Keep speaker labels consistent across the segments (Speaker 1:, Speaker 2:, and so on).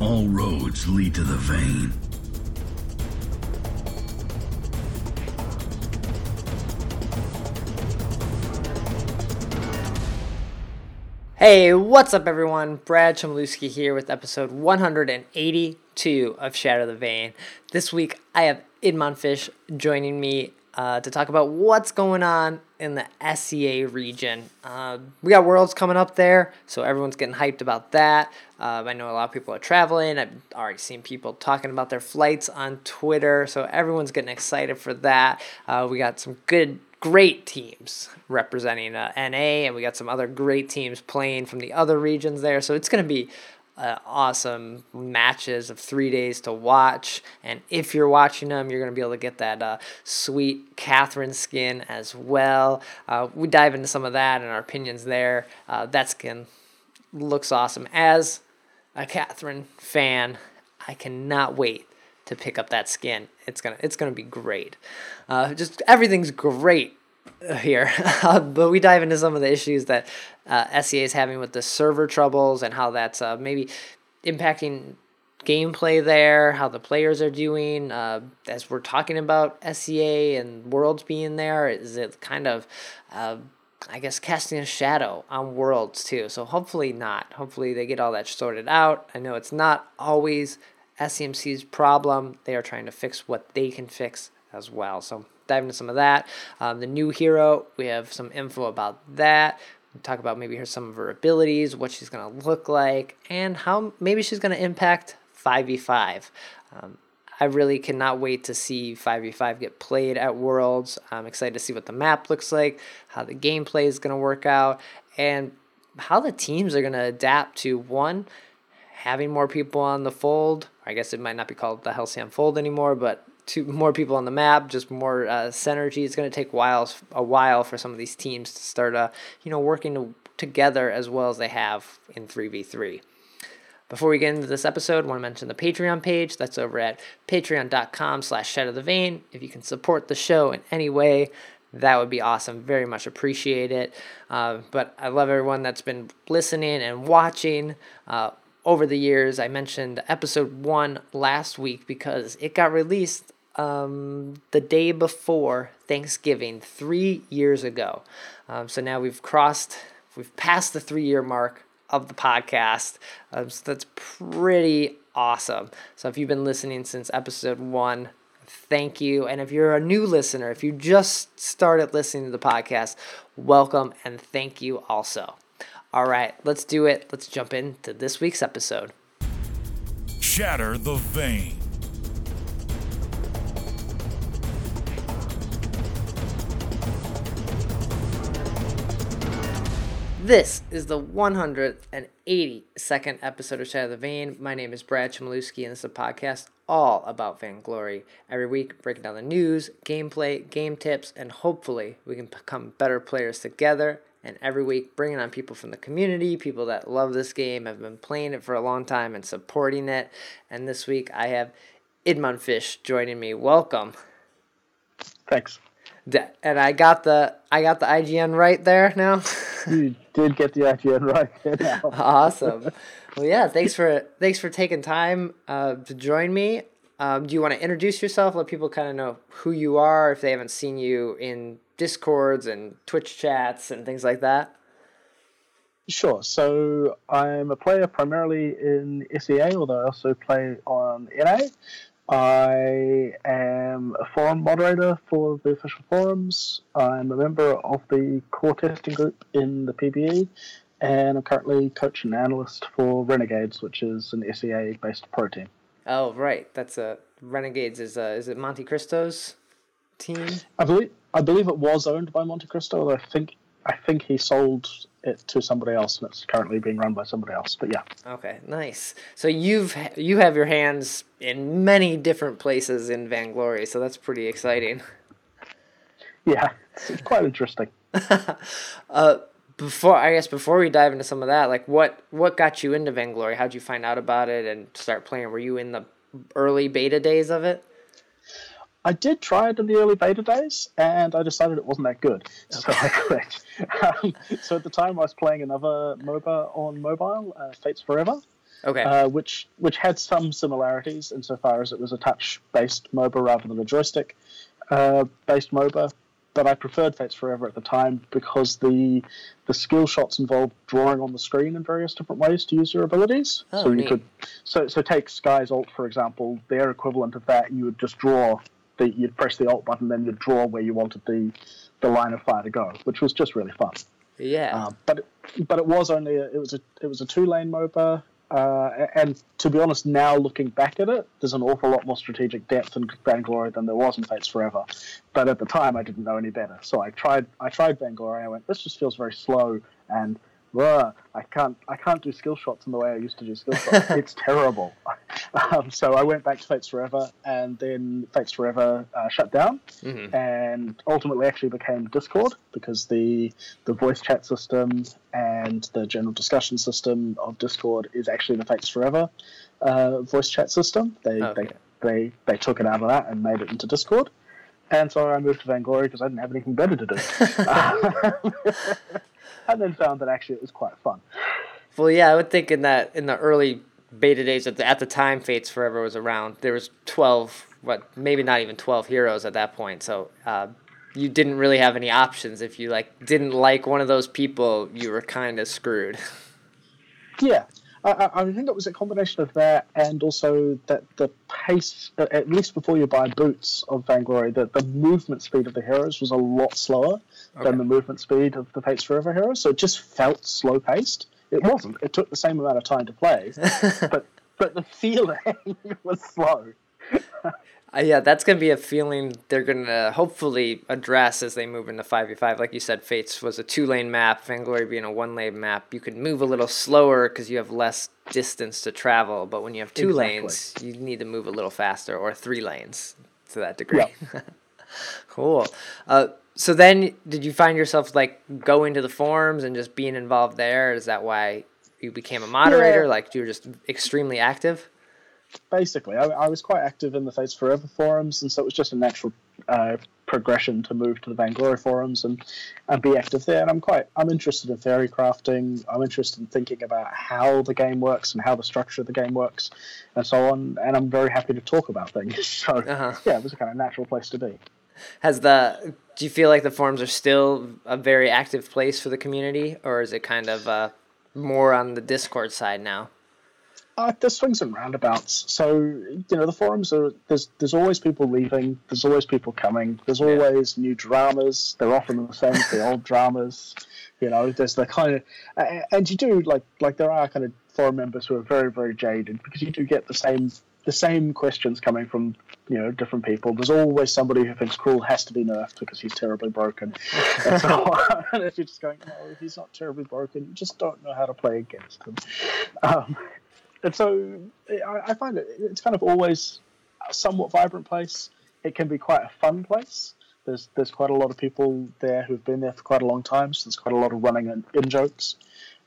Speaker 1: All roads lead to the vein.
Speaker 2: Hey, what's up, everyone? Brad Chmielewski here with episode 182 of Shatter the Vein. This week, I have Idmon Fish joining me uh, to talk about what's going on in the SEA region. Uh, we got Worlds coming up there, so everyone's getting hyped about that. Uh, I know a lot of people are traveling. I've already seen people talking about their flights on Twitter, so everyone's getting excited for that. Uh, we got some good great teams representing uh, NA, and we got some other great teams playing from the other regions there. So it's going to be uh, awesome matches of three days to watch. And if you're watching them, you're going to be able to get that uh, sweet Catherine skin as well. Uh, we dive into some of that and our opinions there. Uh, that skin looks awesome. As a Catherine fan, I cannot wait to pick up that skin. It's gonna it's gonna be great. Uh, just everything's great here, but we dive into some of the issues that uh, SEA is having with the server troubles and how that's uh, maybe impacting gameplay there, how the players are doing. Uh, as we're talking about SEA and Worlds being there, is it kind of uh, I guess casting a shadow on Worlds too. So hopefully not. Hopefully they get all that sorted out. I know it's not always SEMC's problem. They are trying to fix what they can fix as well. So dive into some of that. Um, the new hero, we have some info about that. We talk about maybe her some of her abilities, what she's going to look like, and how maybe she's going to impact 5v5. Um, I really cannot wait to see 5v5 get played at Worlds. I'm excited to see what the map looks like, how the gameplay is going to work out, and how the teams are going to adapt to one, having more people on the fold. I guess it might not be called the Halcyon Fold anymore, but two more people on the map, just more uh, synergy. It's going to take whiles a while for some of these teams to start, uh, you know, working to, together as well as they have in three v three. Before we get into this episode, I want to mention the Patreon page. That's over at patreon.com slash shatter the vein. If you can support the show in any way, that would be awesome. Very much appreciate it. Uh, but I love everyone that's been listening and watching. Uh, over the years. I mentioned episode one last week because it got released um, the day before Thanksgiving, three years ago. Um, so now we've crossed, we've passed the three year mark of the podcast. Um, so that's pretty awesome. So if you've been listening since episode one, thank you. And if you're a new listener, if you just started listening to the podcast, welcome and thank you also. All right, let's do it. Let's jump into this week's episode.
Speaker 1: Shatter the Vein.
Speaker 2: This is the 182nd episode of Shatter the Vein. My name is Brad Chmielewski, and this is a podcast all about Vainglory. Every week, breaking down the news, gameplay, game tips, and hopefully we can become better players together and every week bringing on people from the community, people that love this game, have been playing it for a long time and supporting it. And this week I have Idmon Fish joining me. Welcome.
Speaker 3: Thanks.
Speaker 2: And I got the I got the IGN right there now.
Speaker 3: you did get the IGN right
Speaker 2: now. awesome. Well, yeah. Thanks for thanks for taking time uh, to join me. Um, do you want to introduce yourself? Let people kind of know who you are if they haven't seen you in discords and Twitch chats and things like that?
Speaker 3: Sure. So I'm a player primarily in SEA, although I also play on NA. I am a forum moderator for the official forums. I'm a member of the core testing group in the PBE, and I'm currently coach and analyst for Renegades, which is an SEA based pro team.
Speaker 2: Oh, right. That's a Renegades is uh, is it Monte Cristo's team?
Speaker 3: I believe I believe it was owned by Monte Cristo. I think I think he sold it to somebody else, and it's currently being run by somebody else. But yeah.
Speaker 2: Okay, nice. So you've you have your hands in many different places in Vainglory, so that's pretty exciting.
Speaker 3: Yeah, it's quite interesting.
Speaker 2: uh, before I guess before we dive into some of that, like what what got you into Vainglory? How'd you find out about it and start playing? Were you in the early beta days of it?
Speaker 3: I did try it in the early beta days, and I decided it wasn't that good, so I quit. Um, so at the time, I was playing another MOBA on mobile, uh, Fates Forever,
Speaker 2: Okay.
Speaker 3: uh, which which had some similarities insofar as it was a touch-based MOBA rather than a joystick uh, based MOBA. But I preferred Fates Forever at the time because the the skill shots involved drawing on the screen in various different ways to use your abilities.
Speaker 2: Oh,
Speaker 3: so you
Speaker 2: neat.
Speaker 3: could so so take Skye's ult for example. Their equivalent of that, you would just draw the you'd press the alt button, then you'd draw where you wanted the the line of fire to go, which was just really fun.
Speaker 2: yeah.
Speaker 3: Um, but it, but it was only a, it was a it was a two lane MOBA, uh, and to be honest, now looking back at it, there's an awful lot more strategic depth in Vainglory than there was in Fates Forever. But at the time, I didn't know any better, so I tried I tried Vainglory. I went, this just feels very slow, and uh, I can't I can't do skill shots in the way I used to do skill shots. it's terrible. Um, so I went back to Fates Forever, and then Fates Forever uh, shut down
Speaker 2: Mhm.
Speaker 3: and ultimately actually became Discord because the the voice chat system and the general discussion system of Discord is actually the Fates Forever uh, voice chat system. They,
Speaker 2: Okay.
Speaker 3: they they they took it out of that and made it into Discord. And so I moved to Vainglory because I didn't have anything better to do. and then found that actually it was quite fun.
Speaker 2: Well, yeah, I would think in that in the early beta days at the, at the time Fates Forever was around, there was twelve, what maybe not even twelve heroes at that point. So uh, you didn't really have any options. If you like didn't like one of those people, you were kind of screwed.
Speaker 3: Yeah, I, I I think it was a combination of that and also that the pace, uh, at least before you buy boots of Vainglory, that the movement speed of the heroes was a lot slower
Speaker 2: Okay.
Speaker 3: than the movement speed of the Fates Forever heroes. So it just felt slow paced. It wasn't. It took the same amount of time to play, but but the feeling was slow.
Speaker 2: Uh, yeah, that's gonna be a feeling they're gonna hopefully address as they move into five v five. Like you said, Fates was a two lane map. Vainglory being a one lane map, you could move a little slower because you have less distance to travel. But when you have two
Speaker 3: Exactly.
Speaker 2: lanes, you need to move a little faster, or three lanes to that degree. cool. Uh, so then, did you find yourself like going to the forums and just being involved there? Is that why you became a moderator?
Speaker 3: Yeah.
Speaker 2: Like you were just extremely active?
Speaker 3: Basically, I, I was quite active in the Fates Forever forums, and so it was just a natural uh, progression to move to the Vainglory forums and, and be active there. And I'm quite I'm interested in theorycrafting. I'm interested in thinking about how the game works and how the structure of the game works, and so on. And I'm very happy to talk about things. So
Speaker 2: Uh-huh.
Speaker 3: yeah, it was a kind of natural place to be.
Speaker 2: Has the do you feel like the forums are still a very active place for the community, or is it kind of uh, more on the Discord side now?
Speaker 3: Uh, there's swings and roundabouts. So you know, the forums are there's there's always people leaving. There's always people coming. There's always new dramas. They're often the same as the old dramas. You know, there's the kind of and you do like like there are kind of forum members who are very very jaded because you do get the same the same questions coming from you know different people. There's always somebody who thinks Krul has to be nerfed because he's terribly broken. and so and if you're just going, no, he's not terribly broken. You just don't know how to play against him. Um, and so I, I find it it's kind of always a somewhat vibrant place. It can be quite a fun place. There's there's quite a lot of people there who've been there for quite a long time. So there's quite a lot of running and in jokes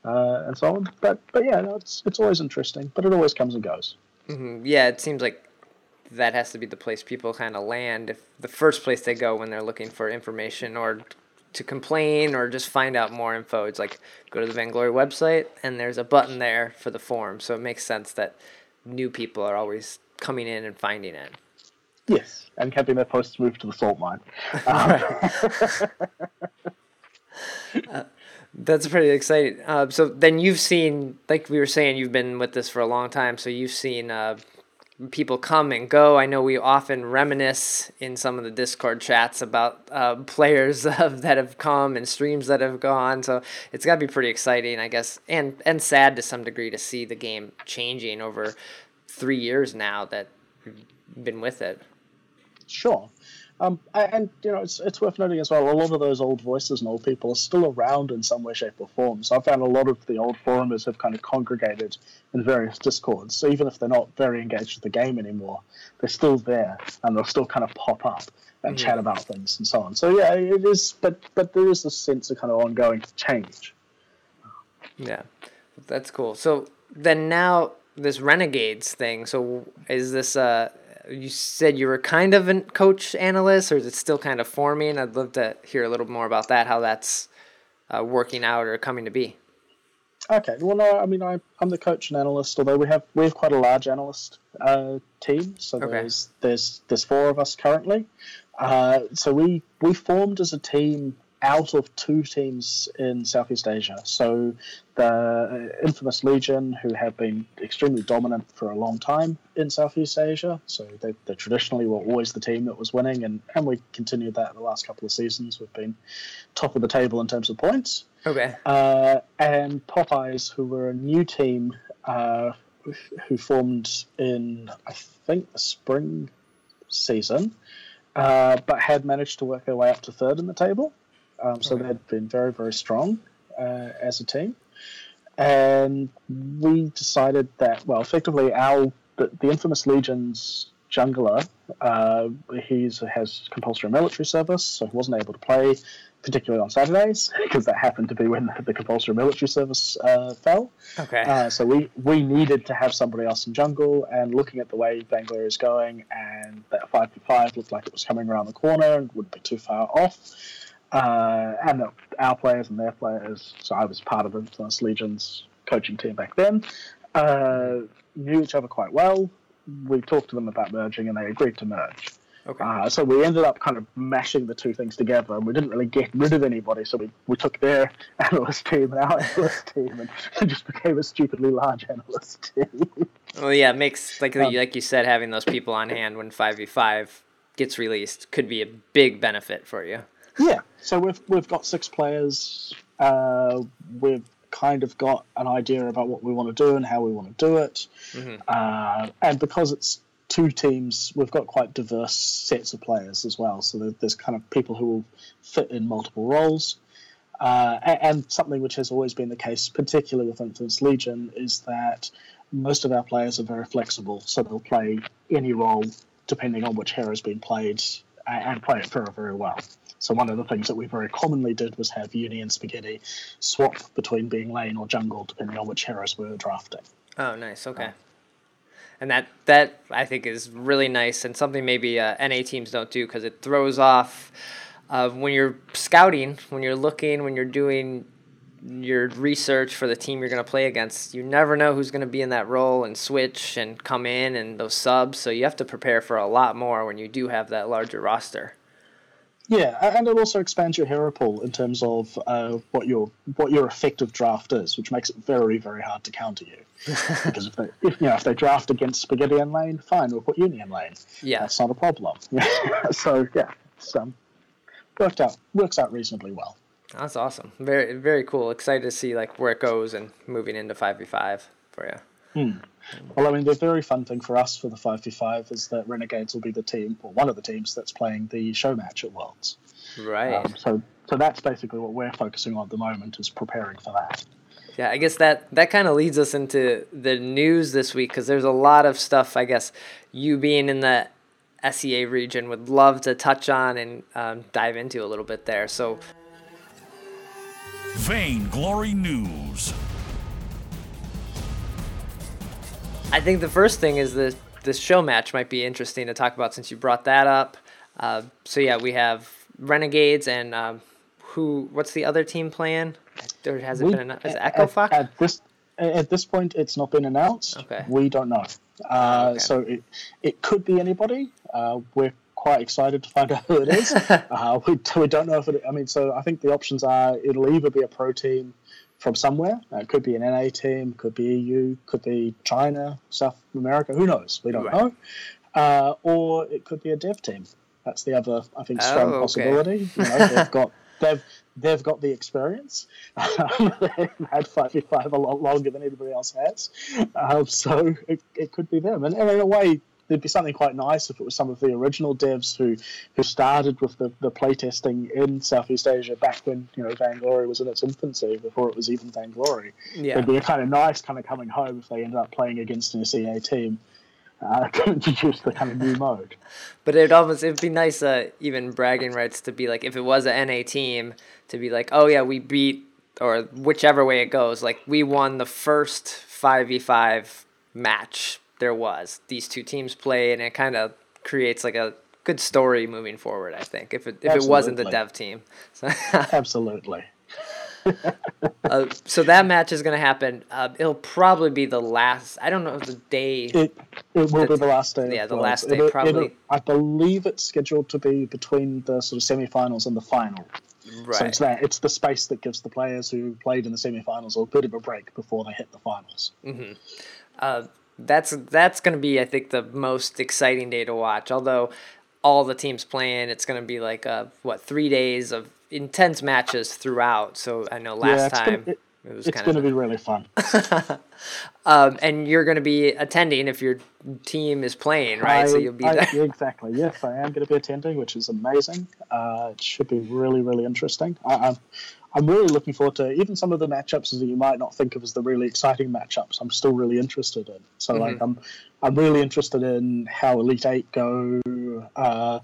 Speaker 3: uh, and so on. But but yeah, no, it's it's always interesting. But it always comes and goes.
Speaker 2: Hmm Yeah, it seems like that has to be the place people kind of land if the first place they go when they're looking for information or to complain or just find out more info. It's like go to the Vainglory website and there's a button there for the forum. So it makes sense that new people are always coming in and finding it.
Speaker 3: Yes, and having their posts moved to the salt mine. Um,
Speaker 2: That's pretty exciting. Uh, so then you've seen, like we were saying, you've been with this for a long time. So you've seen uh, people come and go. I know we often reminisce in some of the Discord chats about uh, players that have come and streams that have gone. So it's got to be pretty exciting, I guess, and and sad to some degree to see the game changing over three years now that you've been with it.
Speaker 3: Sure. Um, and you know, it's, it's worth noting as well. A lot of those old voices and old people are still around in some way, shape, or form. So I found a lot of the old forumers have kind of congregated in various discords. So even if they're not very engaged with the game anymore, they're still there, and they'll still kind of pop up and chat about things and so on. So yeah, it is. But but there is this sense of kind of ongoing change.
Speaker 2: Yeah, that's cool. So then now this Renegades thing. So is this uh you said you were kind of a coach analyst, or is it still kind of forming? I'd love to hear a little more about that. How that's uh, working out or coming to be.
Speaker 3: Okay. Well, no, I mean, I, I'm the coach and analyst. Although we have we have quite a large analyst uh, team, so
Speaker 2: Okay.
Speaker 3: there's there's there's four of us currently. Uh, so we we formed as a team out of two teams in Southeast Asia. So the infamous Legion, who have been extremely dominant for a long time in Southeast Asia. So they, they traditionally were always the team that was winning, and, and we continued that in the last couple of seasons. We've been top of the table in terms of points
Speaker 2: Okay.
Speaker 3: uh, and Popeyes, who were a new team uh, who formed in, I think, the spring season, uh, but had managed to work their way up to third in the table. Um, so
Speaker 2: Okay.
Speaker 3: they'd been very, very strong uh, as a team. And we decided that, well, effectively, our the, the infamous Legion's jungler, uh, he's has compulsory military service, so he wasn't able to play, particularly on Saturdays, because that happened to be when the, the compulsory military service uh, fell.
Speaker 2: Okay.
Speaker 3: Uh, so we, we needed to have somebody else in jungle, and looking at the way Vainglory is going, and that 5v5 looked like it was coming around the corner and wouldn't be too far off. Uh, and our players and their players, so I was part of Infamous Legion's coaching team back then, uh, knew each other quite well. We talked to them about merging, and they agreed to merge.
Speaker 2: okay.
Speaker 3: Uh, so we ended up kind of mashing the two things together, and we didn't really get rid of anybody. So we, we took their analyst team and our analyst team, and it just became a stupidly large analyst team.
Speaker 2: Well, yeah, it makes like
Speaker 3: Um,
Speaker 2: like you said, having those people on hand when five v five gets released could be a big benefit for you.
Speaker 3: Yeah. So we've we've got six players. Uh, we've kind of got an idea about what we want to do and how we want to do it.
Speaker 2: Mhm.
Speaker 3: Uh, and because it's two teams, we've got quite diverse sets of players as well. So there's kind of people who will fit in multiple roles. Uh, and something which has always been the case, particularly with Infamous Legion, is that most of our players are very flexible. So they'll play any role depending on which hero has been played and play it very, very well. So one of the things that we very commonly did was have Uni and Spaghetti swap between being lane or jungle depending on which heroes we were drafting.
Speaker 2: Oh, nice. Okay. And that that I think is really nice and something maybe uh, NA teams don't do because it throws off uh, when you're scouting, when you're looking, when you're doing your research for the team you're going to play against. You never know who's going to be in that role and switch and come in and those subs. So you have to prepare for a lot more when you do have that larger roster.
Speaker 3: Yeah, and it also expands your hero pool in terms of uh, what your what your effective draft is, which makes it very very hard to counter you. because if they if, you know if they draft against Spaghetti in lane, fine, we'll put Uni in lane.
Speaker 2: Yeah.
Speaker 3: That's not a problem. so yeah, it's um, worked out works out reasonably well.
Speaker 2: That's awesome. Very very cool. Excited to see like where it goes and moving into 5v5 for you.
Speaker 3: Well, I mean, the very fun thing for us for the five v five is that Renegades will be the team, or one of the teams that's playing the show match at Worlds.
Speaker 2: Right.
Speaker 3: Um, so so that's basically what we're focusing on at the moment is preparing for that.
Speaker 2: Yeah, I guess that that kind of leads us into the news this week because there's a lot of stuff. I guess you being in the SEA region would love to touch on and um, dive into a little bit there. So
Speaker 1: Vainglory News.
Speaker 2: I think the first thing is that this show match might be interesting to talk about since you brought that up. Uh, so yeah, we have Renegades and um, who? What's the other team playing? There has it
Speaker 3: We-
Speaker 2: been? An, is
Speaker 3: at-
Speaker 2: Echo Fox?
Speaker 3: At, at this at this point, it's not been announced.
Speaker 2: Okay.
Speaker 3: We don't know. Uh,
Speaker 2: okay.
Speaker 3: So it it could be anybody. Uh, we're quite excited to find out who it is. uh, we, we don't know if it. I mean, so I think the options are it'll either be a pro team from somewhere. Uh, it could be an NA team, could be EU, could be China, South America. Who knows? We don't
Speaker 2: Right.
Speaker 3: know. Uh, or it could be a dev team. That's the other, I think, strong
Speaker 2: Oh, okay.
Speaker 3: possibility. You know, they've got they've they've got the experience. they've had five v five a lot longer than anybody else has. Um, so it, it could be them. And, and in a way, there'd be something quite nice if it was some of the original devs who who started with the, the playtesting in Southeast Asia back when you know Vainglory was in its infancy, before it was even Vainglory.
Speaker 2: Yeah.
Speaker 3: It'd be a kind of nice kind of coming home if they ended up playing against an SEA team. Uh, to introduce the kind of new mode.
Speaker 2: But it'd almost it'd be nice, uh, even bragging rights to be like if it was an NA team to be like, oh yeah, we beat or whichever way it goes, like we won the first five v five match there was. These two teams played, and it kind of creates like a good story moving forward. I think if it if it wasn't the dev team, so,
Speaker 3: Absolutely.
Speaker 2: uh, so that match is going to happen. Uh, it'll probably be the last. I don't know the day.
Speaker 3: It it will be the last day.
Speaker 2: Yeah, the last day,
Speaker 3: It'll-
Speaker 2: probably.
Speaker 3: it'll- I believe it's scheduled to be between the sort of semi-finals and the final.
Speaker 2: Right.
Speaker 3: So it's that it's the space that gives the players who played in the semi-finals a bit of a break before they hit the finals.
Speaker 2: uh, that's that's going to be I think the most exciting day to watch. Although all the teams playing, it's going to be like uh, what three days of intense matches throughout. So I know last
Speaker 3: yeah,
Speaker 2: time
Speaker 3: gonna, it-
Speaker 2: it was
Speaker 3: it's going to be really fun.
Speaker 2: um, and you're going to be attending if your team is playing, right? so you'll be
Speaker 3: I-
Speaker 2: there.
Speaker 3: exactly. Yes, I am going to be attending, which is amazing. Uh, it should be really, really interesting. I, I'm, I'm really looking forward to even some of the matchups that you might not think of as the really exciting matchups. I'm still really interested in. So, like, I'm, I'm really interested in how Elite Eight go. Uh,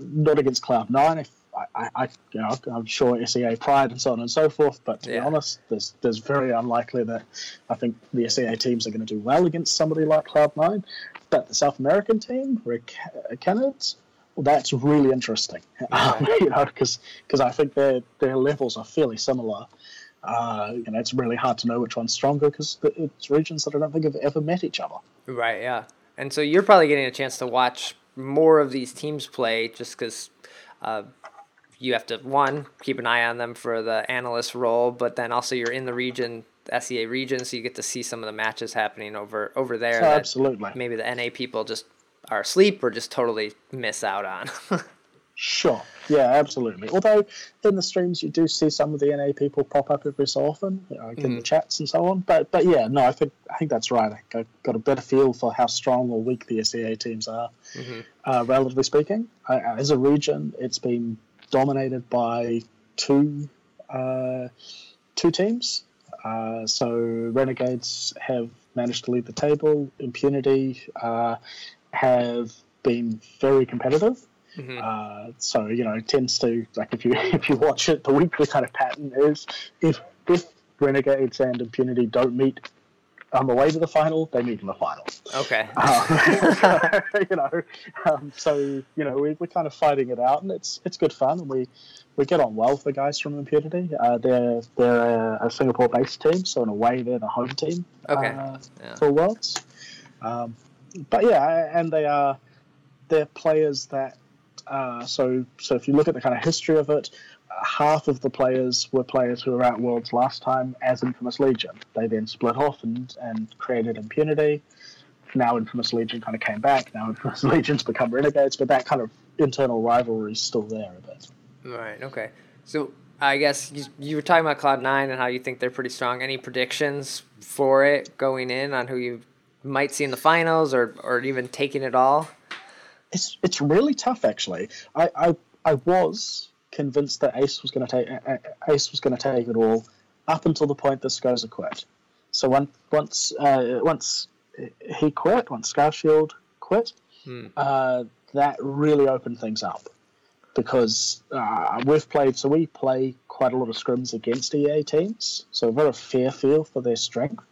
Speaker 3: not against Cloud Nine. If I, I, I, you know, I'm sure SEA pride and so on and so forth. But to
Speaker 2: Yeah.
Speaker 3: be honest, there's there's very unlikely that I think the SEA teams are going to do well against somebody like Cloud Nine. But the South American team, Red Canids, well, that's really interesting. Um, you know, because I think their their levels are fairly similar. Uh, you know, it's really hard to know which one's stronger because it's regions that I don't think have ever met each other.
Speaker 2: Right, yeah. And so you're probably getting a chance to watch more of these teams play just because uh, you have to, one, keep an eye on them for the analyst role, but then also you're in the region, SEA region, so you get to see some of the matches happening over over there
Speaker 3: Oh, absolutely.
Speaker 2: maybe the NA people just are asleep or just totally miss out on.
Speaker 3: Sure. Yeah, absolutely. Although in the streams you do see some of the NA people pop up every so often, you know, like in the chats and so on. But but yeah, no, I think I think that's right. I got a better feel for how strong or weak the SEA teams are, uh, relatively speaking. Uh, as a region, it's been dominated by two uh, two teams. Uh, so Renegades have managed to lead the table. Impunity uh, have been very competitive. Uh, so you know, it tends to like if you if you watch it, the weekly kind of pattern is if if Renegades and Impunity don't meet on the way to the final, they meet in the final.
Speaker 2: okay.
Speaker 3: Um, you know, um, so you know we, we're kind of fighting it out, and it's it's good fun, and we we get on well with the guys from Impunity. Uh, they're they're a, a Singapore-based team, so in a way they're the home team.
Speaker 2: Okay.
Speaker 3: Uh,
Speaker 2: Yeah.
Speaker 3: For Worlds, um, but yeah, and they are they're players that. Uh, so so if you look at the kind of history of it, half of the players were players who were at Worlds last time as Infamous Legion. They then split off and, and created Impunity. Now Infamous Legion kind of came back. Now Infamous Legion's become Renegades, but that kind of internal rivalry is still there a bit.
Speaker 2: Right. Okay. So I guess you, you were talking about Cloud Nine and how you think they're pretty strong. Any predictions for it going in on who you might see in the finals or or even taking it all?
Speaker 3: It's it's really tough actually. I I, I was convinced that Ace was going to take Ace was going to take it all up until the point that Skoza quit. So when, once uh, once he quit, once Scarshield quit, uh, that really opened things up because uh, we've played. So we play quite a lot of scrims against EA teams, so we've got a fair feel for their strength.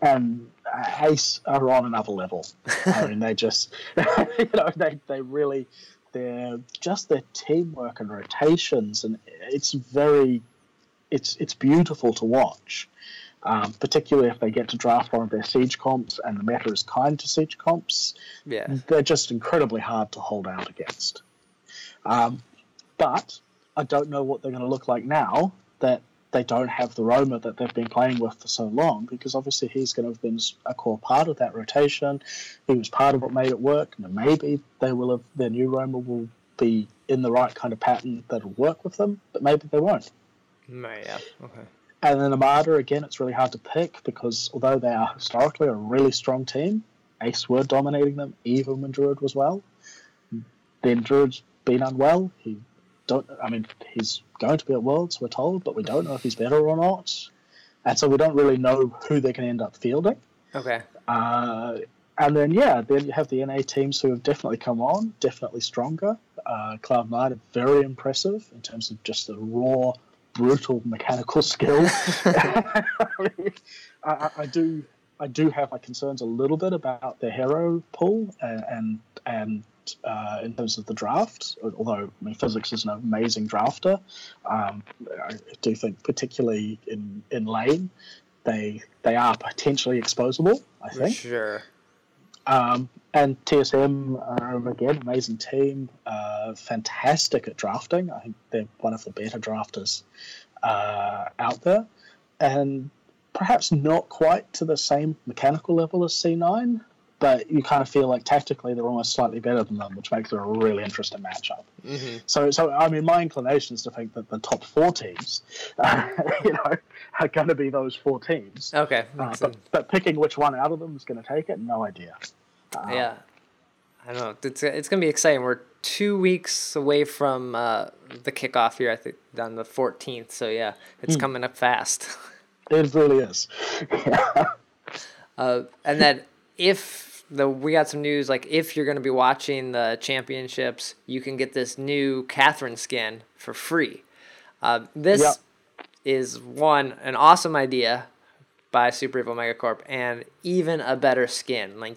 Speaker 3: And uh, Ace are on another level. I mean, they just, you know, they, they really, they're just their teamwork and rotations, and it's very, it's it's beautiful to watch. Um, particularly if they get to draft one of their siege comps and the meta is kind to siege comps,
Speaker 2: Yeah.
Speaker 3: they're just incredibly hard to hold out against. Um, but I don't know what they're going to look like now that they don't have the roamer that they've been playing with for so long, because obviously he's going to have been a core part of that rotation. He was part of what made it work. Now maybe they will have their new roamer will be in the right kind of pattern that'll work with them, but maybe they won't.
Speaker 2: Yeah. Okay.
Speaker 3: And then Armada, again, it's really hard to pick because although they are historically a really strong team, Ace were dominating them even when Druid was well. Hmm. Then Druid's been unwell. He don't. I mean, he's going to be at Worlds, we're told, but we don't know if he's better or not. And so we don't really know who they can end up fielding.
Speaker 2: Okay.
Speaker 3: Uh, and then yeah, then you have the NA teams who have definitely come on, definitely stronger. Uh, Cloud Nine are very impressive in terms of just the raw, brutal mechanical skill. I, mean, I, I- do, I do have my concerns a little bit about their hero pool and and, and uh, in terms of the draft. Although I mean, Physics is an amazing drafter, um, I do think particularly in in lane, they they are potentially exposable. I think.
Speaker 2: Sure.
Speaker 3: Um, and TSM are again amazing team, uh, fantastic at drafting. I think they're one of the better drafters uh, out there, and perhaps not quite to the same mechanical level as C9, but you kind of feel like tactically they're almost slightly better than them, which makes it a really interesting matchup.
Speaker 2: Mm-hmm.
Speaker 3: So, so I mean, my inclination is to think that the top four teams, uh, you know, are going to be those four teams.
Speaker 2: Okay.
Speaker 3: Uh, but, but picking which one out of them is going to take it, no idea. Uh,
Speaker 2: yeah. I don't know. It's it's gonna be exciting. We're two weeks away from uh, the kickoff here. I think on the fourteenth. So yeah, it's
Speaker 3: Hmm.
Speaker 2: coming up fast.
Speaker 3: It really is. Yeah.
Speaker 2: Uh, and then if the we got some news like if you're going to be watching the championships, you can get this new Catherine skin for free. Uh, this
Speaker 3: Yep.
Speaker 2: is one an awesome idea by Super Evil Megacorp and even a better skin. Like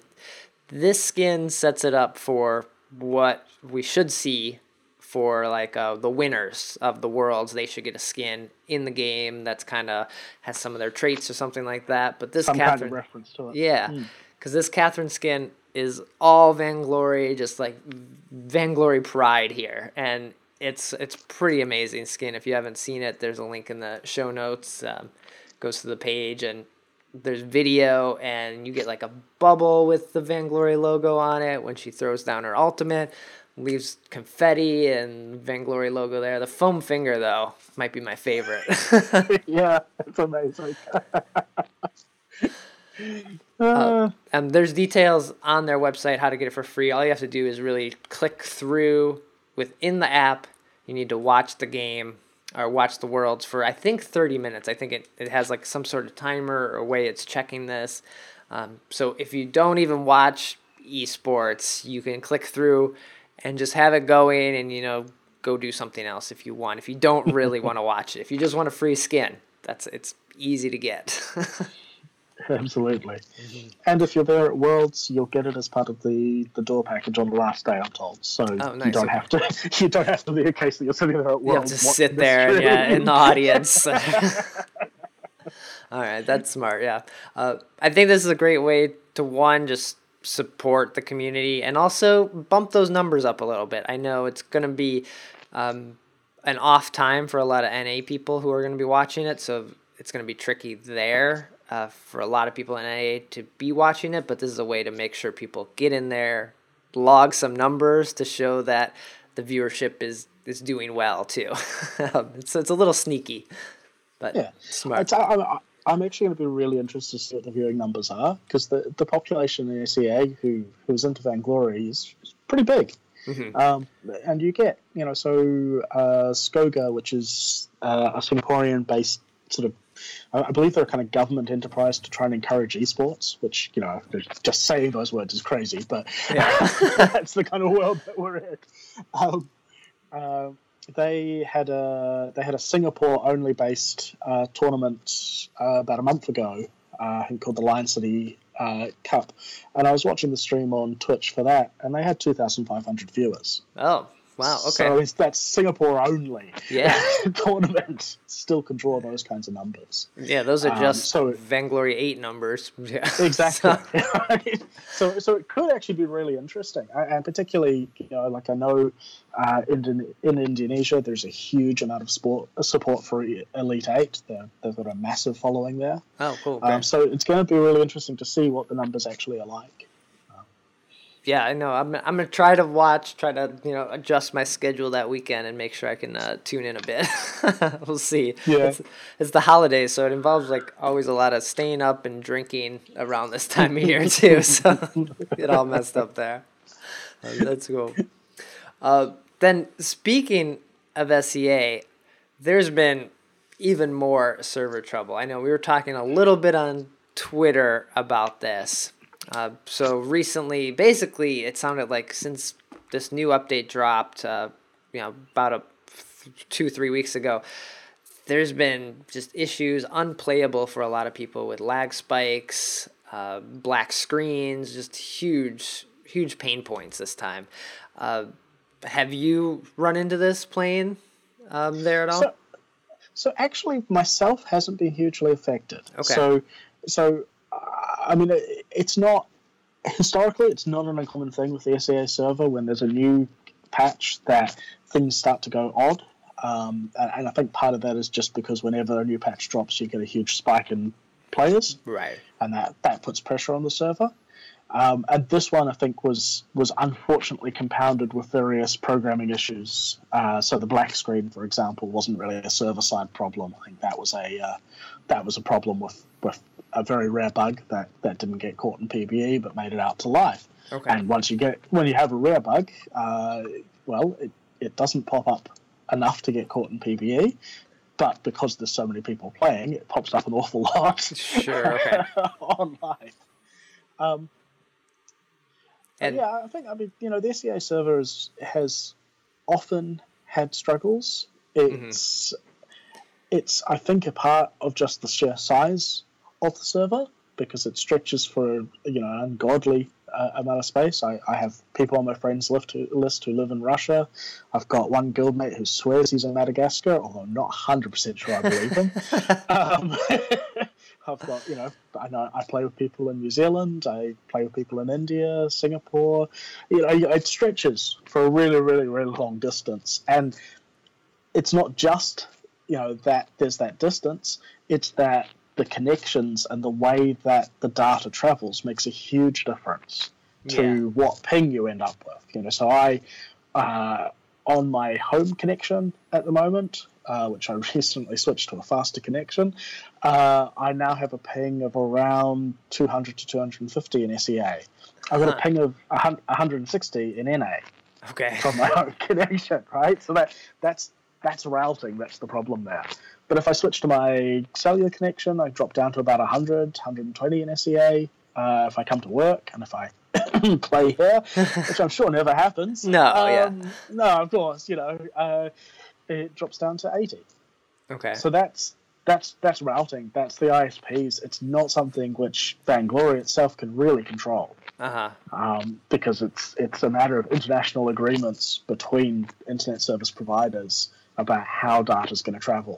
Speaker 2: this skin sets it up for what we should see for like uh, the winners of the worlds. They should get a skin in the game that's kind of has some of their traits or something like that. But this
Speaker 3: Some kind
Speaker 2: Catherine,
Speaker 3: of reference to it.
Speaker 2: yeah, because this Catherine skin is all Vainglory, just like Vainglory pride here, and it's it's pretty amazing skin. If you haven't seen it, there's a link in the show notes. Um, goes to the page and there's video, and you get like a bubble with the Vainglory logo on it when she throws down her ultimate. Leaves confetti and Vainglory logo there. The foam finger though might be my favorite.
Speaker 3: yeah, it's amazing. Uh,
Speaker 2: Um, there's details on their website how to get it for free. All you have to do is really click through within the app. You need to watch the game or watch the worlds for I think 30 minutes. I think it, it has like some sort of timer or way it's checking this. Um, so if you don't even watch esports, you can click through and just have it going and you know go do something else if you want. If you don't really want to watch it, if you just want a free skin, that's it's easy to get.
Speaker 3: absolutely. And if you're there at Worlds, you'll get it as part of the, the door package on the last day. I'm told. So
Speaker 2: Oh, nice,
Speaker 3: you don't have to. You don't have to be a case that you're sitting there at
Speaker 2: You have
Speaker 3: Worlds.
Speaker 2: to sit there yeah, in the audience. All right, that's smart. Yeah, uh, I think this is a great way to one just support the community and also bump those numbers up a little bit. I know it's going to be um, an off time for a lot of NA people who are going to be watching it, so it's going to be tricky there uh, for a lot of people in NA to be watching it. But this is a way to make sure people get in there, log some numbers to show that the viewership is is doing well too. so it's a little sneaky, but
Speaker 3: Yeah,
Speaker 2: smart.
Speaker 3: I, I'm actually going to be really interested to see what the viewing numbers are because the, the population in SEA who who's into Vainglory is, is pretty big.
Speaker 2: Mhm.
Speaker 3: Um, and you get, you know, so uh, SCOGA, which is uh, a Singaporean based sort of, I believe they're a kind of government enterprise to try and encourage esports, which, you know, just saying those words is crazy, but that's the kind of world that we're in. Um, uh, they had a they had a Singapore only based uh, tournament uh, about a month ago, uh, I think called the Lion City uh, Cup, and I was watching the stream on Twitch for that, and they had two thousand five hundred viewers.
Speaker 2: Oh, wow. Okay.
Speaker 3: So it's that Singapore only
Speaker 2: Yeah.
Speaker 3: tournament still can draw those kinds of numbers.
Speaker 2: yeah, those are
Speaker 3: um,
Speaker 2: just
Speaker 3: so-
Speaker 2: Vainglory 8 numbers. Yeah.
Speaker 3: Exactly.
Speaker 2: So-
Speaker 3: so, so it could actually be really interesting, I- and particularly, you know, like I know uh, in in Indonesia, there's a huge amount of sport support for Elite Eight. They're, they've got a massive following there.
Speaker 2: oh, cool. okay.
Speaker 3: Um, so it's going to be really interesting to see what the numbers actually are like.
Speaker 2: Yeah, I know. I'm, I'm going to try to watch, try to, you know, adjust my schedule that weekend and make sure I can uh, tune in a bit. we'll see.
Speaker 3: Yeah.
Speaker 2: It's, it's the holidays, so it involves, like, always a lot of staying up and drinking around this time of year, too. So get all messed up there. Uh, that's cool. Uh, then, speaking of SEA, there's been even more server trouble. I know we were talking a little bit on Twitter about this. Uh, so recently, basically, it sounded like since this new update dropped, uh, you know, about a two three weeks ago, there's been just issues unplayable for a lot of people with lag spikes, uh, black screens, just huge huge pain points this time. Uh, have you run into this playing um, there at all?
Speaker 3: So, so actually, myself hasn't been hugely affected.
Speaker 2: Okay.
Speaker 3: So, so I mean, it, it's not historically it's not an uncommon thing with the SEA server when there's a new patch that things start to go odd. Um, and, and I think part of that is just because whenever a new patch drops, you get a huge spike in players,
Speaker 2: right.
Speaker 3: and that, that puts pressure on the server. Um, and this one, I think, was was unfortunately compounded with various programming issues. Uh, so the black screen, for example, wasn't really a server side problem. I think that was a uh, that was a problem with, with a very rare bug that, that didn't get caught in PBE but made it out to life.
Speaker 2: Okay.
Speaker 3: And once you get when you have a rare bug, uh, well, it, it doesn't pop up enough to get caught in PBE. But because there's so many people playing, it pops up an awful lot.
Speaker 2: Sure, okay.
Speaker 3: on live. Um,
Speaker 2: And-
Speaker 3: yeah, I think I mean you know the SEA server is, has often had struggles.
Speaker 2: Mm-hmm.
Speaker 3: It's it's I think a part of just the sheer size of the server because it stretches for you know an ungodly uh, amount of space. I, I have people on my friends list who, list who live in Russia. I've got one guildmate who swears he's in Madagascar, although I'm not 100% sure I believe him. um, I've got, you know, I know I play with people in New Zealand. I play with people in India, Singapore. You know, it stretches for a really, really, really long distance, and it's not just you know that there's that distance. It's that the connections and the way that the data travels makes a huge difference to
Speaker 2: Yeah.
Speaker 3: what ping you end up with. You know, so I uh, on my home connection at the moment, uh, which I recently switched to a faster connection, uh, I now have a ping of around 200 to 250 in SEA. I've got
Speaker 2: Huh.
Speaker 3: a ping of a hun- 160 in NA
Speaker 2: Okay.
Speaker 3: from my own connection, right? So that that's that's routing. That's the problem there. But if I switch to my cellular connection, I drop down to about 100, 120 in SEA. Uh, if I come to work and if I play here, which I'm sure never happens.
Speaker 2: No, yeah.
Speaker 3: um, No, of course, you know, uh, it drops down to 80.
Speaker 2: Okay.
Speaker 3: So that's that's that's routing. That's the ISPs. It's not something which Vainglory itself can really control
Speaker 2: Uh huh.
Speaker 3: um, because it's it's a matter of international agreements between internet service providers about how data is going to travel.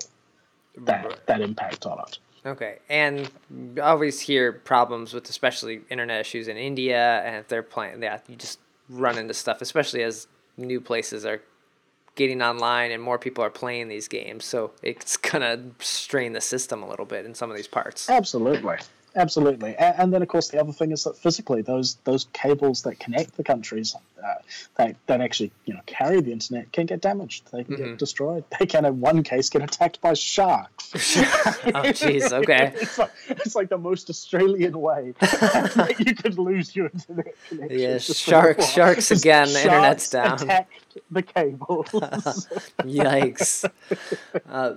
Speaker 3: That that impact on it.
Speaker 2: Okay, and always hear problems with especially internet issues in India, and if they're playing, yeah, you just run into stuff, especially as new places are getting online and more people are playing these games. So it's gonna strain the system a little bit in some of these parts.
Speaker 3: Absolutely, absolutely. And, and then of course the other thing is that physically those those cables that connect the countries uh, that that actually you know carry the internet can get damaged. They can get destroyed. They can in one case get attacked by sharks.
Speaker 2: oh, jeez. Okay.
Speaker 3: it's, like, it's like the most Australian way that you could lose your internet connection.
Speaker 2: Yeah,
Speaker 3: to
Speaker 2: shark-
Speaker 3: Singapore.
Speaker 2: sharks again, the internet's down.
Speaker 3: Attacked the cables.
Speaker 2: Yikes. uh,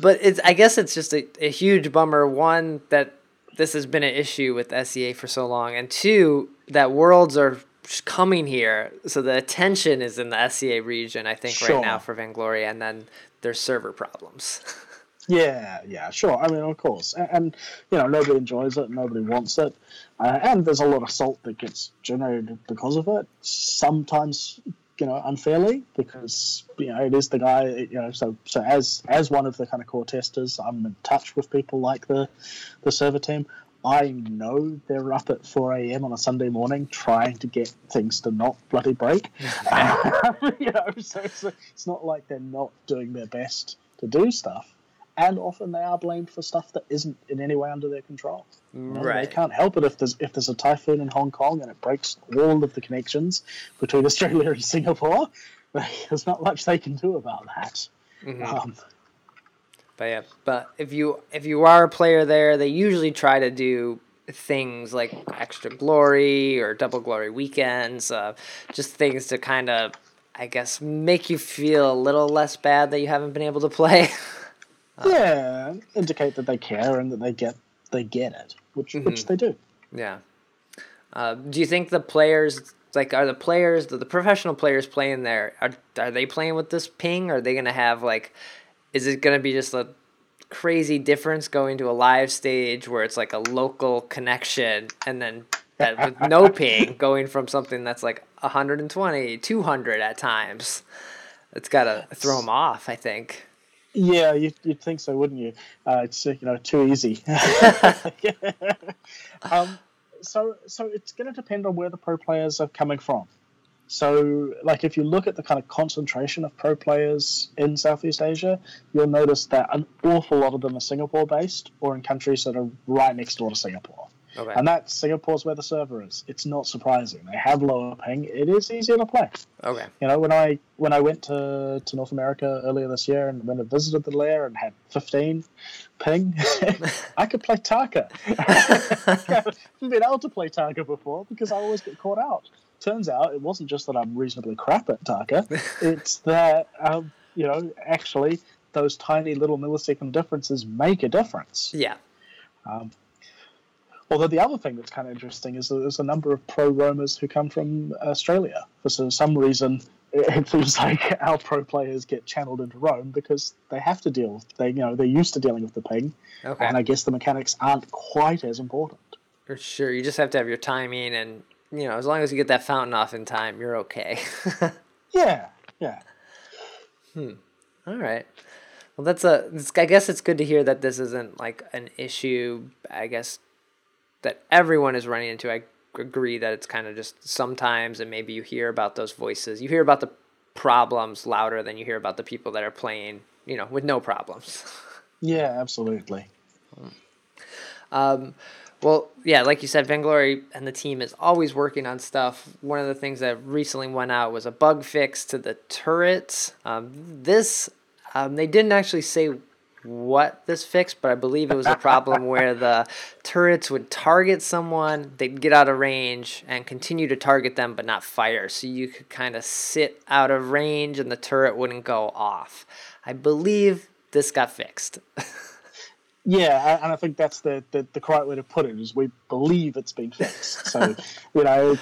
Speaker 2: but it's I guess it's just a, a huge bummer. One that this has been an issue with SEA for so long, and two that worlds are coming here, so the attention is in the SEA region. I think
Speaker 3: Sure.
Speaker 2: right now for Vainglory, and then there's server problems.
Speaker 3: Yeah, yeah, sure. I mean, of course, and, and you know, nobody enjoys it, nobody wants it, uh, and there's a lot of salt that gets generated because of it. Sometimes, you know, unfairly because you know it is the guy. You know, so so as as one of the kind of core testers, I'm in touch with people like the the server team. I know they're up at 4 a.m. on a Sunday morning trying to get things to not bloody break. you know, so it's, it's not like they're not doing their best to do stuff. And often they are blamed for stuff that isn't in any way under their control. You know,
Speaker 2: Right.
Speaker 3: They can't help it if there's if there's a typhoon in Hong Kong and it breaks all of the connections between Australia and Singapore. There's not much they can do about that.
Speaker 2: Mm-hmm.
Speaker 3: Um,
Speaker 2: But yeah, but if you if you are a player there, they usually try to do things like extra glory or double glory weekends, uh, just things to kind of, I guess, make you feel a little less bad that you haven't been able to play.
Speaker 3: yeah, indicate that they care and that they get they get it, which which they do.
Speaker 2: yeah. Uh, do you think the players like are the players the, the professional players playing there are are they playing with this ping? Are they gonna have like, is it gonna be just a crazy difference going to a live stage where it's like a local connection and then that with no ping going from something that's like 120, 200 at times, it's got to throw them off, I think.
Speaker 3: Yeah, you'd, you'd think so, wouldn't you? Uh, it's you know too easy. um, so so it's going to depend on where the pro players are coming from. So, like, if you look at the kind of concentration of pro players in Southeast Asia, you'll notice that an awful lot of them are Singapore based or in countries that are right next door to Singapore.
Speaker 2: Okay.
Speaker 3: And that Singapore's where the server is. It's not surprising. They have lower ping. It is easier to play.
Speaker 2: Okay.
Speaker 3: You know, when I when I went to, to North America earlier this year and when I visited the lair and had 15 ping, I could play Taka. I haven't been able to play Taka before because I always get caught out. Turns out it wasn't just that I'm reasonably crap at Taka. it's that, um, you know, actually those tiny little millisecond differences make a difference.
Speaker 2: Yeah.
Speaker 3: Um, although the other thing that's kind of interesting is that there's a number of pro roamers who come from Australia. For some reason, it seems like our pro players get channeled into roam because they have to deal. They you know they're used to dealing with the ping,
Speaker 2: Okay.
Speaker 3: and I guess the mechanics aren't quite as important.
Speaker 2: For sure. You just have to have your timing and, you know, as long as you get that fountain off in time, you're okay.
Speaker 3: Yeah, yeah. Hmm.
Speaker 2: All right. Well, that's a. I guess it's good to hear that this isn't like an issue. I guess that everyone is running into. I agree that it's kind of just sometimes, and maybe you hear about those voices. You hear about the problems louder than you hear about the people that are playing. You know, with no problems.
Speaker 3: Yeah, absolutely.
Speaker 2: Um, well, yeah, like you said, Vainglory and the team is always working on stuff. One of the things that recently went out was a bug fix to the turrets. Um, this, um, they didn't actually say what this fixed, but I believe it was a problem where the turrets would target someone, they'd get out of range and continue to target them but not fire. So you could kind of sit out of range and the turret wouldn't go off. I believe this got fixed.
Speaker 3: Yeah, and I think that's the, the, the correct way to put it. Is we believe it's been fixed. So you know,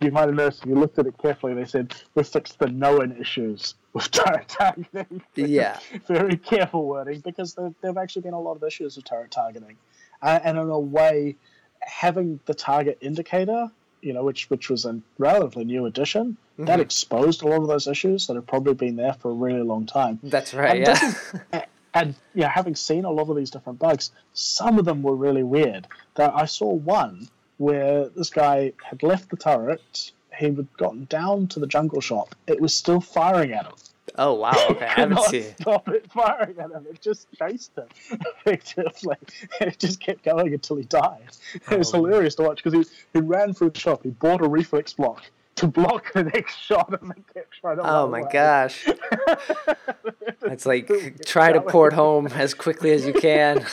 Speaker 3: you, might have noticed if you looked at it carefully, they said we fixed the known issues with turret targeting.
Speaker 2: Yeah.
Speaker 3: very careful wording because there have actually been a lot of issues with turret targeting, uh, and in a way, having the target indicator, you know, which which was a relatively new addition, that exposed a lot of those issues that have probably been there for a really long time.
Speaker 2: That's right,
Speaker 3: And
Speaker 2: yeah.
Speaker 3: and yeah, having seen a lot of these different bugs, some of them were really weird. That I saw one where this guy had left the turret, he had gotten down to the jungle shop, it was still firing at him.
Speaker 2: Oh wow! Okay, I haven't seen. it.
Speaker 3: stop it firing at him. It just chased him effectively. It just kept going until he died. It was
Speaker 2: Oh.
Speaker 3: hilarious to watch because he, he ran through the shop. He bought a reflex block to block the next shot and then kept trying to
Speaker 2: Oh my
Speaker 3: away.
Speaker 2: gosh! It's like try to port home as quickly as you can.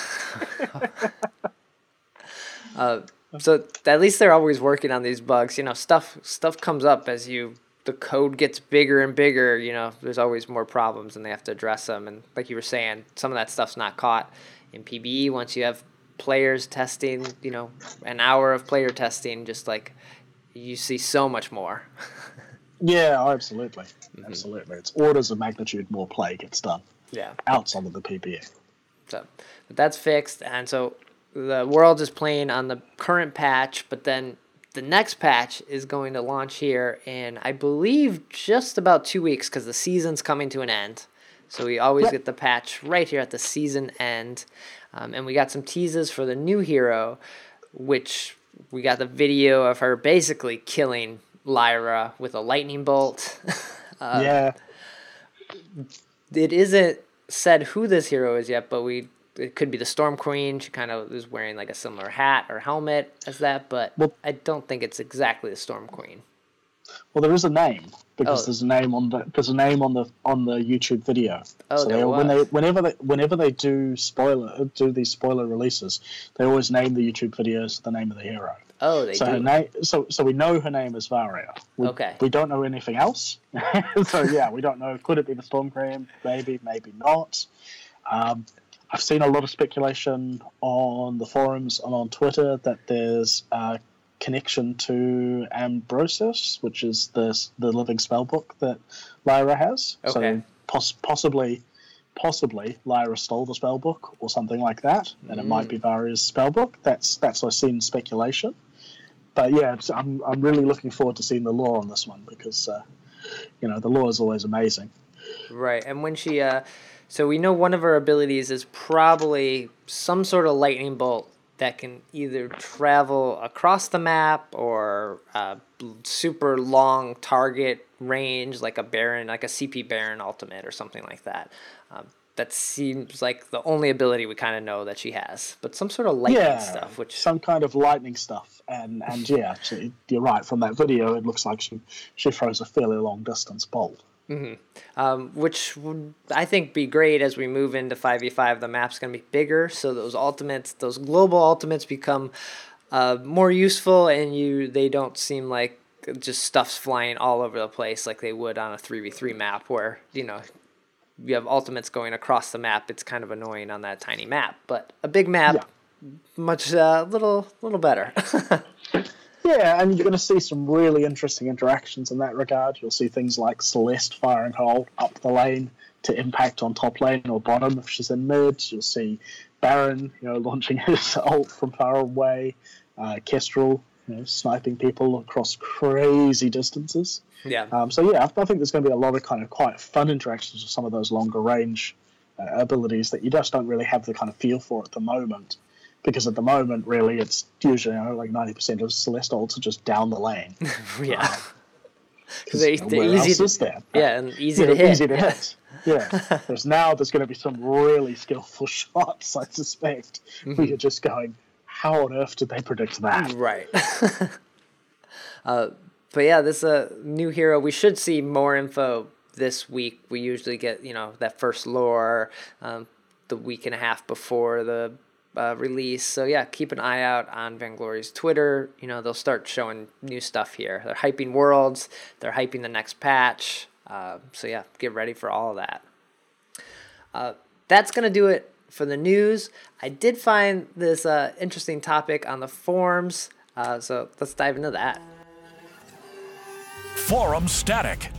Speaker 2: uh, so at least they're always working on these bugs. You know, stuff stuff comes up as you the code gets bigger and bigger. You know, there's always more problems, and they have to address them. And like you were saying, some of that stuff's not caught in PBE once you have players testing. You know, an hour of player testing, just like you see so much more.
Speaker 3: Yeah, absolutely.
Speaker 2: Mm-hmm.
Speaker 3: Absolutely. It's orders of magnitude more play gets done
Speaker 2: yeah.
Speaker 3: outside of the PBE.
Speaker 2: So, but that's fixed, and so the world is playing on the current patch, but then the next patch is going to launch here in, I believe, just about two weeks because the season's coming to an end. So we always get the patch right here at the season end, um, and we got some teases for the new hero, which we got the video of her basically killing Lyra with a lightning bolt. Uh,
Speaker 3: yeah.
Speaker 2: it isn't said who this hero is yet, but we it could be the Storm Queen. She kind of is wearing like a similar hat or helmet as that, but
Speaker 3: Well-
Speaker 2: I don't think it's exactly the Storm Queen.
Speaker 3: Well, there is a name because
Speaker 2: Oh.
Speaker 3: there's a name on the there's a name on the on the YouTube video.
Speaker 2: Oh,
Speaker 3: so
Speaker 2: there
Speaker 3: they, when they whenever they whenever they do spoiler do these spoiler releases, they always name the YouTube videos the name of the hero.
Speaker 2: Oh, they
Speaker 3: so
Speaker 2: do.
Speaker 3: her name so so we know her name is Varya. We,
Speaker 2: Okay.
Speaker 3: We don't know anything else. so yeah, we don't know. Could it be the Storm Queen? Maybe, maybe not. Um, I've seen a lot of speculation on the forums and on Twitter that there's a connection to Ambrosis, which is the the living spellbook that Lyra has.
Speaker 2: Okay.
Speaker 3: So poss- possibly, possibly Lyra stole the spellbook or something like that, and it might be Varya's spellbook. That's that's I've seen speculation. but yeah, I'm I'm really looking forward to seeing the lore on this one because uh, you know the lore is always amazing.
Speaker 2: Right, and when she, uh, so we know one of her abilities is probably some sort of lightning bolt that can either travel across the map or uh, super long target range, like a Baron, like a CP Baron ultimate or something like that. Um, that seems like the only ability we kind of know that she has, but some sort of lightning
Speaker 3: yeah,
Speaker 2: stuff, which
Speaker 3: some kind of lightning stuff, and and yeah, actually, you're right. From that video, it looks like she she throws a fairly long distance bolt.
Speaker 2: Mm-hmm. Um, which would I think be great as we move into five v five. The map's gonna be bigger, so those ultimates, those global ultimates, become uh, more useful, and you they don't seem like just stuff's flying all over the place like they would on a three v three map, where you know you have ultimates going across the map. It's kind of annoying on that tiny map, but a big map, yeah. much a uh, little little better.
Speaker 3: Yeah, and you're going to see some really interesting interactions in that regard. You'll see things like Celeste firing her ult up the lane to impact on top lane or bottom if she's in mid. You'll see Baron, you know, launching his ult from far away. Uh, Kestrel, you know, sniping people across crazy distances.
Speaker 2: Yeah.
Speaker 3: Um, so yeah, I think there's going to be a lot of kind of quite fun interactions with some of those longer range uh, abilities that you just don't really have the kind of feel for at the moment because at the moment, really, it's usually you know, like ninety percent of Celestials are just down the lane.
Speaker 2: yeah,
Speaker 3: because uh, they, are easy. To, there?
Speaker 2: Yeah, and easy to hit.
Speaker 3: Easy to hit. Yeah. There's now there's going to be some really skillful shots. I suspect mm-hmm. where you're just going, how on earth did they predict that?
Speaker 2: Right. uh, but yeah, this uh, new hero. We should see more info this week. We usually get you know that first lore um, the week and a half before the uh, release. So yeah, keep an eye out on Vainglory's Twitter. You know they'll start showing new stuff here. They're hyping worlds. They're hyping the next patch. Uh, so yeah, get ready for all of that. Uh, that's gonna do it for the news. I did find this uh, interesting topic on the forums. Uh, so let's dive into that.
Speaker 1: Forum static.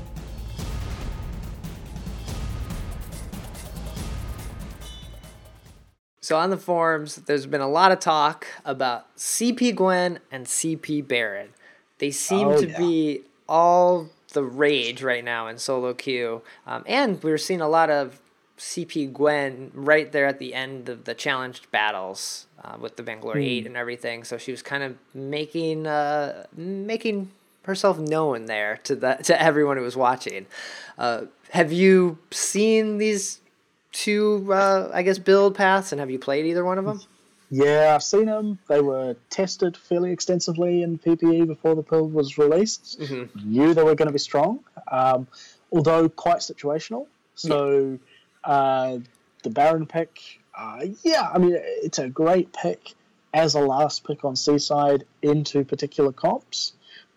Speaker 2: So on the forums, there's been a lot of talk about CP Gwen and CP Baron. They seem oh, to yeah. be all the rage right now in solo queue, um, and we are seeing a lot of CP Gwen right there at the end of the challenged battles uh, with the Vainglory mm. Eight and everything. So she was kind of making uh, making herself known there to the to everyone who was watching. Uh, have you seen these two, uh, I guess, build paths, and have you played either one of them?
Speaker 3: Yeah, I've seen them. They were tested fairly extensively in PBE before the build was released. Mm-hmm. Knew they were going to be strong, um, although quite situational. So uh, the Baron pick, uh, yeah, I mean, it's a great pick as a last pick on Seaside into particular comps,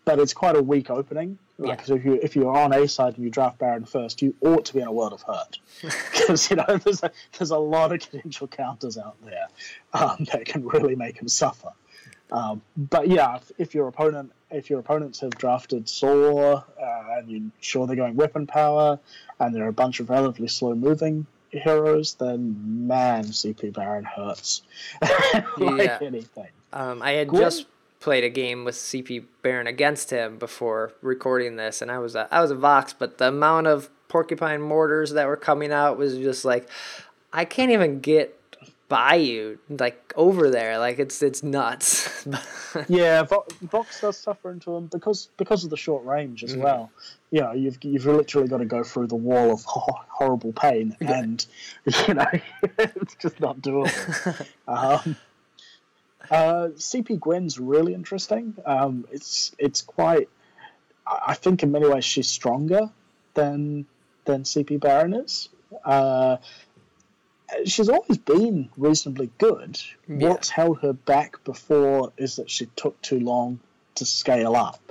Speaker 3: but it's quite a weak opening. Like, yeah. if you if you're on A side and you draft Baron first, you ought to be in a world of hurt because you know there's a, there's a lot of potential counters out there um, that can really make him suffer. Um, but yeah, if, if, your opponent if your opponents have drafted Saw uh, and you're sure they're going weapon power and there are a bunch of relatively slow moving heroes, then man, CP Baron hurts like yeah. anything.
Speaker 2: Um, I had just played a game with CP Baron against him before recording this, and I was a, I was a Vox, but the amount of porcupine mortars that were coming out was just like, I can't even get by you like over there. Like it's it's nuts.
Speaker 3: Yeah vox does suffer into them because because of the short range as mm well. You know you've you've literally got to go through the wall of ho- horrible pain and you know it's just not doable. Um, uh, CP Gwen's really interesting. Um, it's it's quite. I think in many ways she's stronger than than CP Baron is. Uh, she's always been reasonably good. Yeah. What's held her back before is that she took too long to scale up,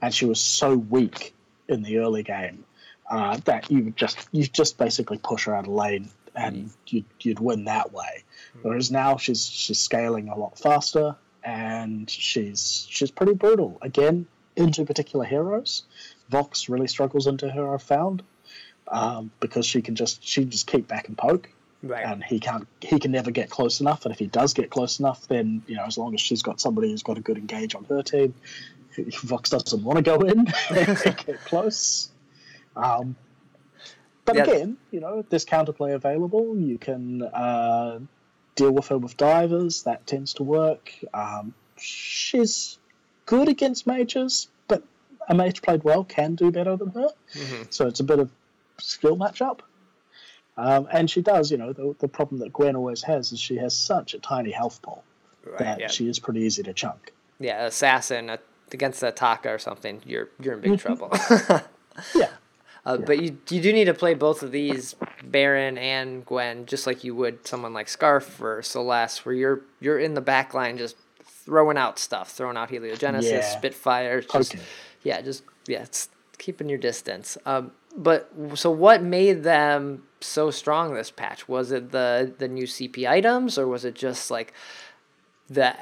Speaker 3: and she was so weak in the early game uh, that you just you just basically push her out of lane and mm. you'd, you'd win that way. Whereas now she's she's scaling a lot faster and she's she's pretty brutal. Again, into particular heroes, Vox really struggles into her. I've found um, because she can just she just keep back and poke
Speaker 2: Right.
Speaker 3: and he can't he can never get close enough. And if he does get close enough, then you know as long as she's got somebody who's got a good engage on her team, Vox doesn't want to go in and get close. Um, but
Speaker 2: Yeah.
Speaker 3: again, you know, there's counterplay available. You can uh, deal with her with divers. That tends to work. Um, she's good against mages, but a mage played well can do better than her.
Speaker 2: Mhm.
Speaker 3: So it's a bit of skill matchup. Um, and she does, you know, the, the problem that Gwen always has is she has such a tiny health pool
Speaker 2: Right.
Speaker 3: that
Speaker 2: Yeah.
Speaker 3: she is pretty easy to chunk.
Speaker 2: yeah. Assassin against the Taka or something. You're you're in big
Speaker 3: Mm-hmm.
Speaker 2: trouble.
Speaker 3: Yeah.
Speaker 2: Uh, But you you do need to play both of these, Baron and Gwen, just like you would someone like Skaarf or Celeste, where you're you're in the back line just throwing out stuff, throwing out Heliogenesis,
Speaker 3: Yeah.
Speaker 2: Spitfires, just
Speaker 3: Poking.
Speaker 2: yeah, just yeah, it's keeping your distance. Um, but so what made them so strong this patch? Was it the the new CP items, or was it just like the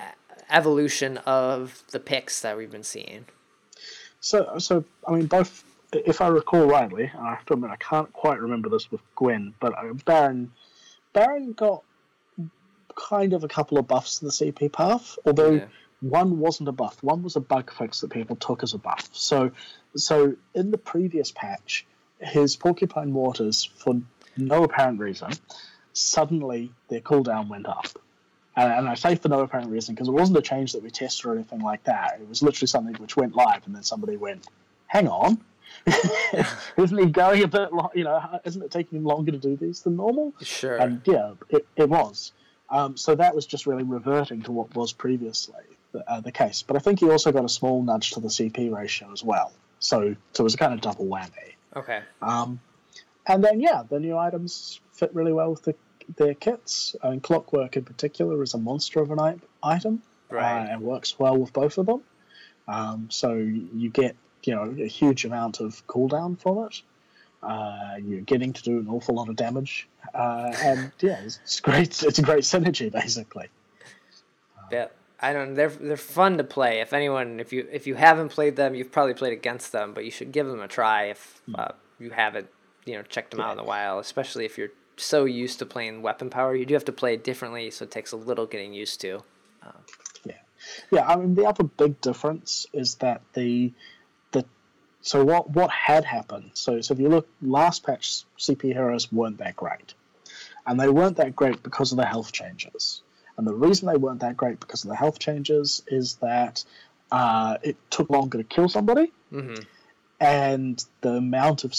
Speaker 2: evolution of the picks that we've been seeing?
Speaker 3: So, so I mean, both. If I recall rightly, and I have to admit I can't quite remember this with Gwen, but uh, Baron, Baron got kind of a couple of buffs to the CP path, although
Speaker 2: Yeah.
Speaker 3: one wasn't a buff. One was a bug fix that people took as a buff. So, so in the previous patch, his Porcupine Mortars, for no apparent reason, suddenly their cooldown went up. And, and I say for no apparent reason because it wasn't a change that we tested or anything like that. It was literally something which went live, and then somebody went, "Hang on, isn't he going a bit? Long, you know, isn't it taking him longer to do these than normal?"
Speaker 2: Sure.
Speaker 3: And yeah, it, it was. Um, so that was just really reverting to what was previously the, uh, the case. But I think he also got a small nudge to the CP ratio as well. So, so it was a kind of double whammy.
Speaker 2: okay.
Speaker 3: Um, and then, yeah, the new items fit really well with the, their kits. I mean, Clockwork in particular is a monster of an item
Speaker 2: Right.
Speaker 3: uh, and works well with both of them. Um, so you get, you know, a huge amount of cooldown from it. Uh, you're getting to do an awful lot of damage, uh, and yeah, it's, it's great. It's a great synergy, basically.
Speaker 2: Yeah, I don't. They're they're fun to play. If anyone, if you if you haven't played them, you've probably played against them, but you should give them a try if uh, you haven't, you know, checked them out in a while. Especially if you're so used to playing weapon power, you do have to play it differently, so it takes a little getting used to.
Speaker 3: Yeah, yeah. I mean the other big difference is that the so what what had happened. So so if you look last patch, CP heroes weren't that great, and they weren't that great because of the health changes. And the reason they weren't that great because of the health changes is that uh, it took longer to kill somebody,
Speaker 2: Mm-hmm.
Speaker 3: and the amount of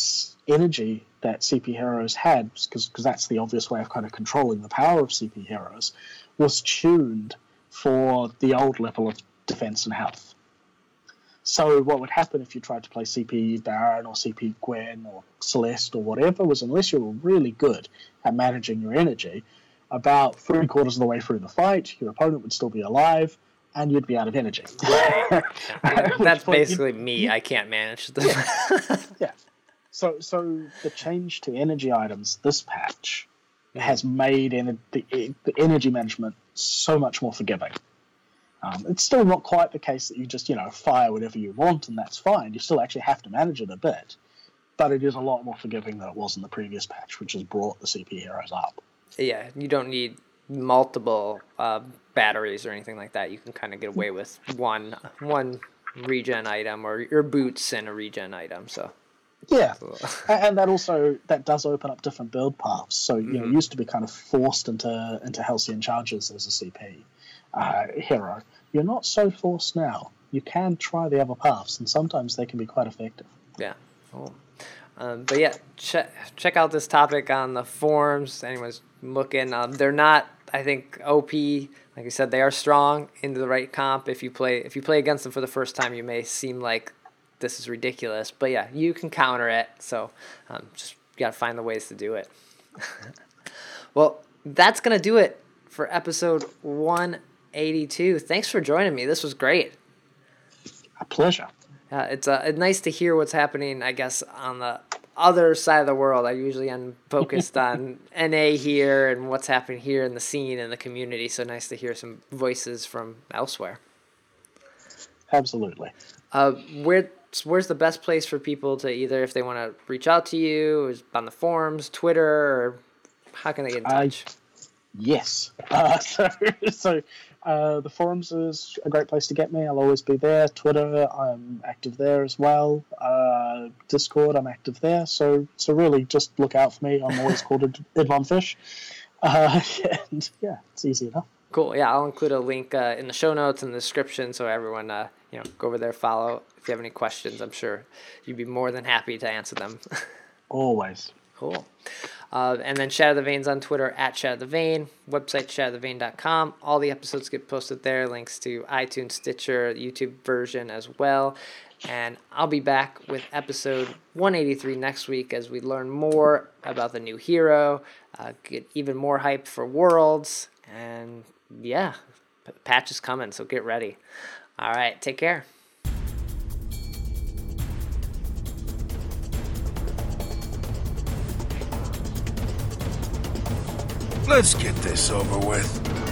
Speaker 3: energy that CP heroes had, because that's the obvious way of kind of controlling the power of CP heroes, was tuned for the old level of defense and health. So what would happen if you tried to play CP Baron or CP Gwen or Celeste or whatever was unless you were really good at managing your energy, about three quarters of the way through the fight, your opponent would still be alive and you'd be out of energy.
Speaker 2: That's
Speaker 3: you-
Speaker 2: basically me. I can't manage them.
Speaker 3: yeah. So so the change to energy items this patch mm-hmm. has made ener- the, the energy management so much more forgiving. Um, it's still not quite the case that you just you know fire whatever you want and that's fine. You still actually have to manage it a bit, but it is a lot more forgiving than it was in the previous patch, which has brought the CP heroes up.
Speaker 2: yeah, you don't need multiple uh, batteries or anything like that. You can kind of get away with one one regen item or your boots and a regen item. So
Speaker 3: Yeah, and that also that does open up different build paths. So you know, you used to be kind of forced into into Halcyon charges as a CP uh, hero. You're not so forced now. You can try the other paths, and sometimes they can be quite effective.
Speaker 2: Yeah. Cool. Um, but yeah, check check out this topic on the forums. Anyone's looking, um, they're not. I think OP, like I said, they are strong into the right comp. If you play if you play against them for the first time, you may seem like this is ridiculous, but yeah, you can counter it. So um, just gotta find the ways to do it. well, that's gonna do it for episode one eighty two. Thanks for joining me. This was great.
Speaker 3: A pleasure.
Speaker 2: Uh, it's uh, it's nice to hear what's happening. I guess on the other side of the world. I usually am focused on NA here and what's happening here in the scene and the community. So nice to hear some voices from elsewhere.
Speaker 3: Absolutely.
Speaker 2: Uh, where where's the best place for people to either if they want to reach out to you is on the forums, Twitter, or How can they get in touch?
Speaker 3: Yes. Uh, so so uh, the forums is a great place to get me. I'll always be there. Twitter, I'm active there as well. Uh, Discord, I'm active there. So so really, just look out for me. I'm always called Idmon Fish. Uh, and yeah, it's easy enough.
Speaker 2: Cool. Yeah, I'll include a link uh, in the show notes and the description so everyone, uh, you know, go over there, follow. If you have any questions, I'm sure you'd be more than happy to answer them.
Speaker 3: Always.
Speaker 2: Cool. Uh, and then Shatter the Vein's on Twitter at Shatter the Vein, website shatterthevein.com. All the episodes get posted there, links to iTunes, Stitcher, YouTube version as well. And I'll be back with episode 183 next week as we learn more about the new hero, uh, get even more hype for Worlds, and yeah, patch is coming, so get ready. All right, take care.
Speaker 1: Let's get this over with.